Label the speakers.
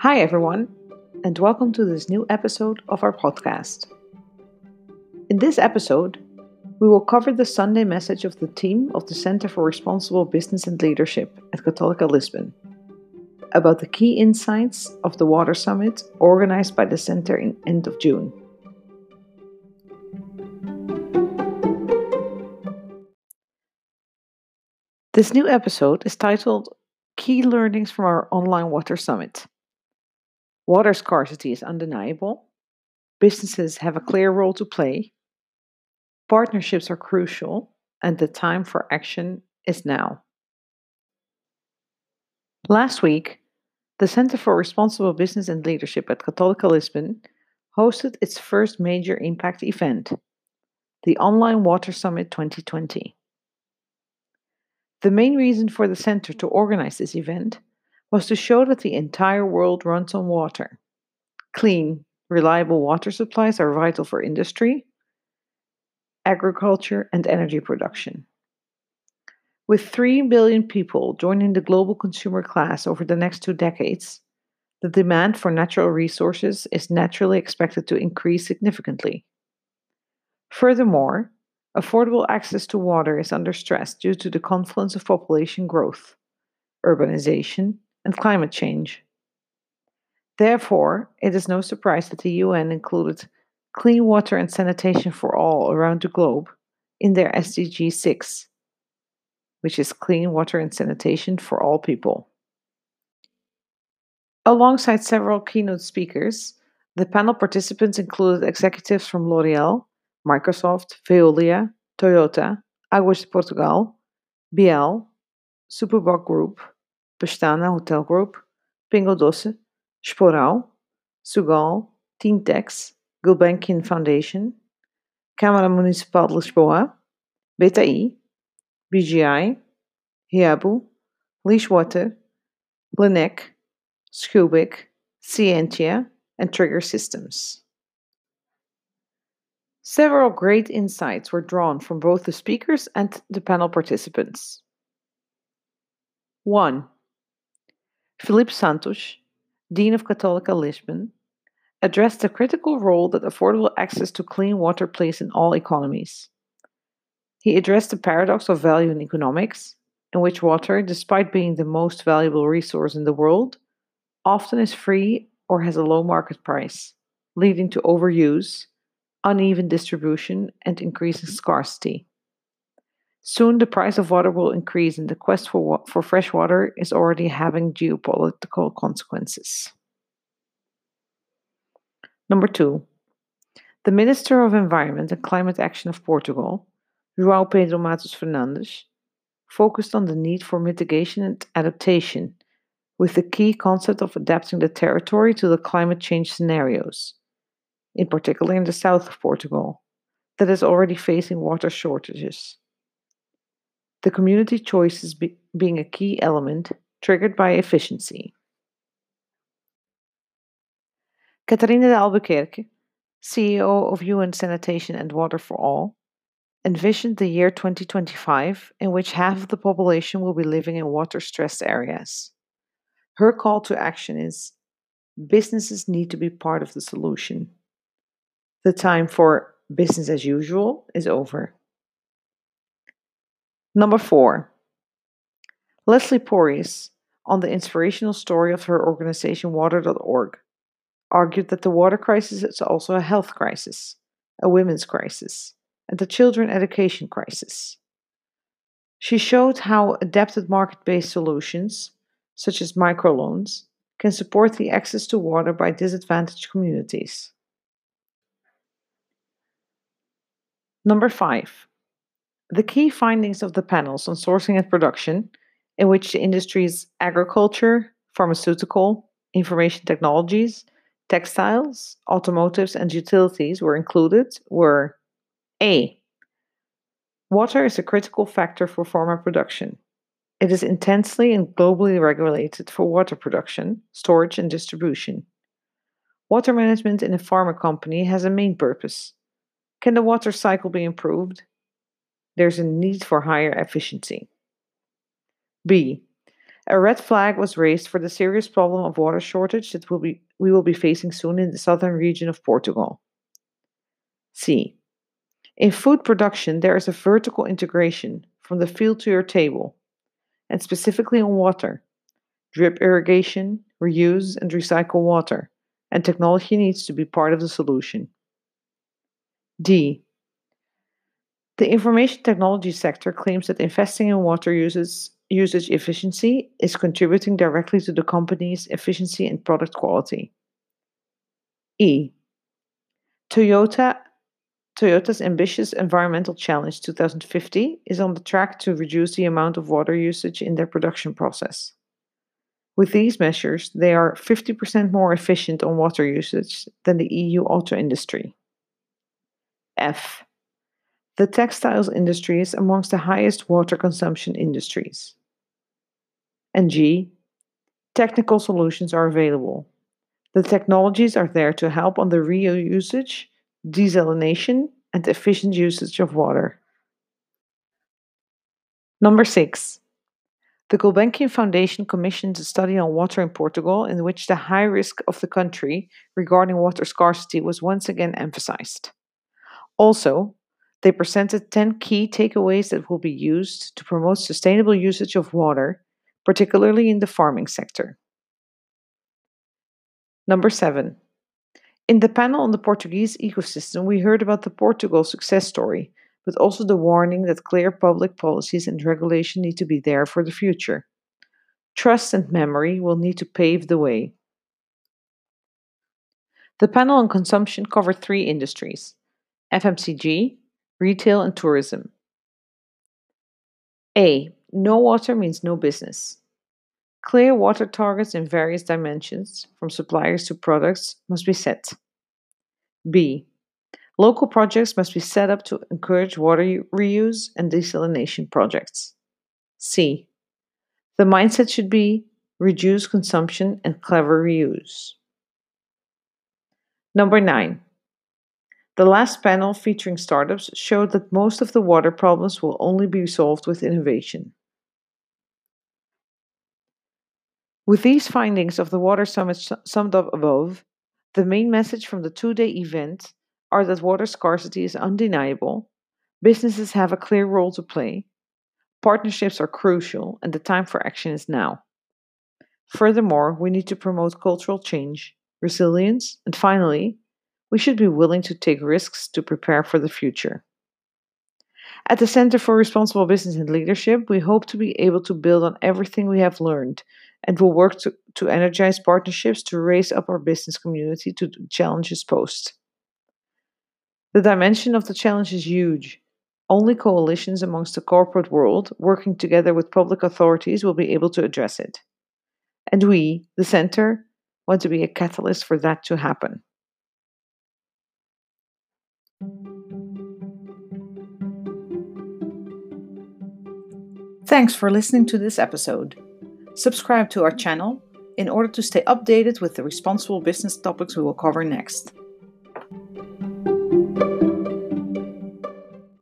Speaker 1: Hi, everyone, and welcome to this new episode of our podcast. In this episode, we will cover the Sunday message of the team of the Center for Responsible Business and Leadership at Católica Lisbon about the key insights of the Water Summit organized by the Center in end of June. This new episode is titled Key Learnings from Our Online Water Summit. Water scarcity is undeniable. Businesses have a clear role to play. Partnerships are crucial, and the time for action is now. Last week, the Center for Responsible Business and Leadership at Católica Lisbon hosted its first major impact event, the Online Water Summit 2020. The main reason for the center to organize this event was to show that the entire world runs on water. Clean, reliable water supplies are vital for industry, agriculture, and energy production. With 3 billion people joining the global consumer class over the next two decades, the demand for natural resources is naturally expected to increase significantly. Furthermore, affordable access to water is under stress due to the confluence of population growth, urbanization, and climate change. Therefore, it is no surprise that the UN included clean water and sanitation for all around the globe in their SDG 6, which is clean water and sanitation for all people. Alongside several keynote speakers, the panel participants included executives from L'Oreal, Microsoft, Veolia, Toyota, Águas de Portugal, BIAL, Superboc Group, Pestana Hotel Group, Pingo Doce, Sugal, Tintex, Gulbenkian Foundation, Câmara Municipal de Lisboa, BTI, BGI, Hiabu, Leishwater, Lenec, Scubic, Scientia, and Trigger Systems. Several great insights were drawn from both the speakers and the panel participants. 1. Filipe Santos, Dean of Católica Lisbon, addressed the critical role that affordable access to clean water plays in all economies. He addressed the paradox of value in economics, in which water, despite being the most valuable resource in the world, often is free or has a low market price, leading to overuse uneven distribution, and increasing mm-hmm. scarcity. Soon, the price of water will increase, and the quest for, for fresh water is already having geopolitical consequences. Number two, the Minister of Environment and Climate Action of Portugal, João Pedro Matos Fernandes, focused on the need for mitigation and adaptation, with the key concept of adapting the territory to the climate change scenarios in particular in the south of Portugal, that is already facing water shortages. The community choices be, being a key element triggered by efficiency. Catarina de Albuquerque, CEO of UN Sanitation and Water for All, envisioned the year 2025 in which half of the population will be living in water stressed areas. Her call to action is businesses need to be part of the solution. The time for business as usual is over. Number four, Leslie Porres, on the inspirational story of her organization Water.org, argued that the water crisis is also a health crisis, a women's crisis, and a children education crisis. She showed how adapted market based solutions, such as microloans, can support the access to water by disadvantaged communities. Number five, the key findings of the panels on sourcing and production, in which the industries agriculture, pharmaceutical, information technologies, textiles, automotives, and utilities were included, were A. Water is a critical factor for pharma production. It is intensely and globally regulated for water production, storage, and distribution. Water management in a pharma company has a main purpose can the water cycle be improved? There's a need for higher efficiency. B. A red flag was raised for the serious problem of water shortage that will be, we will be facing soon in the southern region of Portugal. C. In food production, there is a vertical integration from the field to your table, and specifically on water, drip irrigation, reuse, and recycle water, and technology needs to be part of the solution. D. The information technology sector claims that investing in water uses, usage efficiency is contributing directly to the company's efficiency and product quality. E. Toyota Toyota's ambitious environmental challenge 2050 is on the track to reduce the amount of water usage in their production process. With these measures, they are 50% more efficient on water usage than the EU auto industry. F. The textiles industry is amongst the highest water consumption industries. And G. Technical solutions are available. The technologies are there to help on the reusage, desalination, and efficient usage of water. Number six. The Gulbenkian Foundation commissioned a study on water in Portugal in which the high risk of the country regarding water scarcity was once again emphasized. Also, they presented 10 key takeaways that will be used to promote sustainable usage of water, particularly in the farming sector. Number 7. In the panel on the Portuguese ecosystem, we heard about the Portugal success story, but also the warning that clear public policies and regulation need to be there for the future. Trust and memory will need to pave the way. The panel on consumption covered three industries FMCG, retail, and tourism. A. No water means no business. Clear water targets in various dimensions, from suppliers to products, must be set. B. Local projects must be set up to encourage water reuse and desalination projects. C. The mindset should be reduce consumption and clever reuse. Number 9. The last panel featuring startups showed that most of the water problems will only be solved with innovation. With these findings of the Water Summit summed up above, the main message from the two day event are that water scarcity is undeniable, businesses have a clear role to play, partnerships are crucial, and the time for action is now. Furthermore, we need to promote cultural change, resilience, and finally, we should be willing to take risks to prepare for the future. At the Center for Responsible Business and Leadership, we hope to be able to build on everything we have learned and will work to, to energize partnerships to raise up our business community to the challenges posed. The dimension of the challenge is huge. Only coalitions amongst the corporate world working together with public authorities will be able to address it. And we, the Center, want to be a catalyst for that to happen. Thanks for listening to this episode. Subscribe to our channel in order to stay updated with the responsible business topics we will cover next.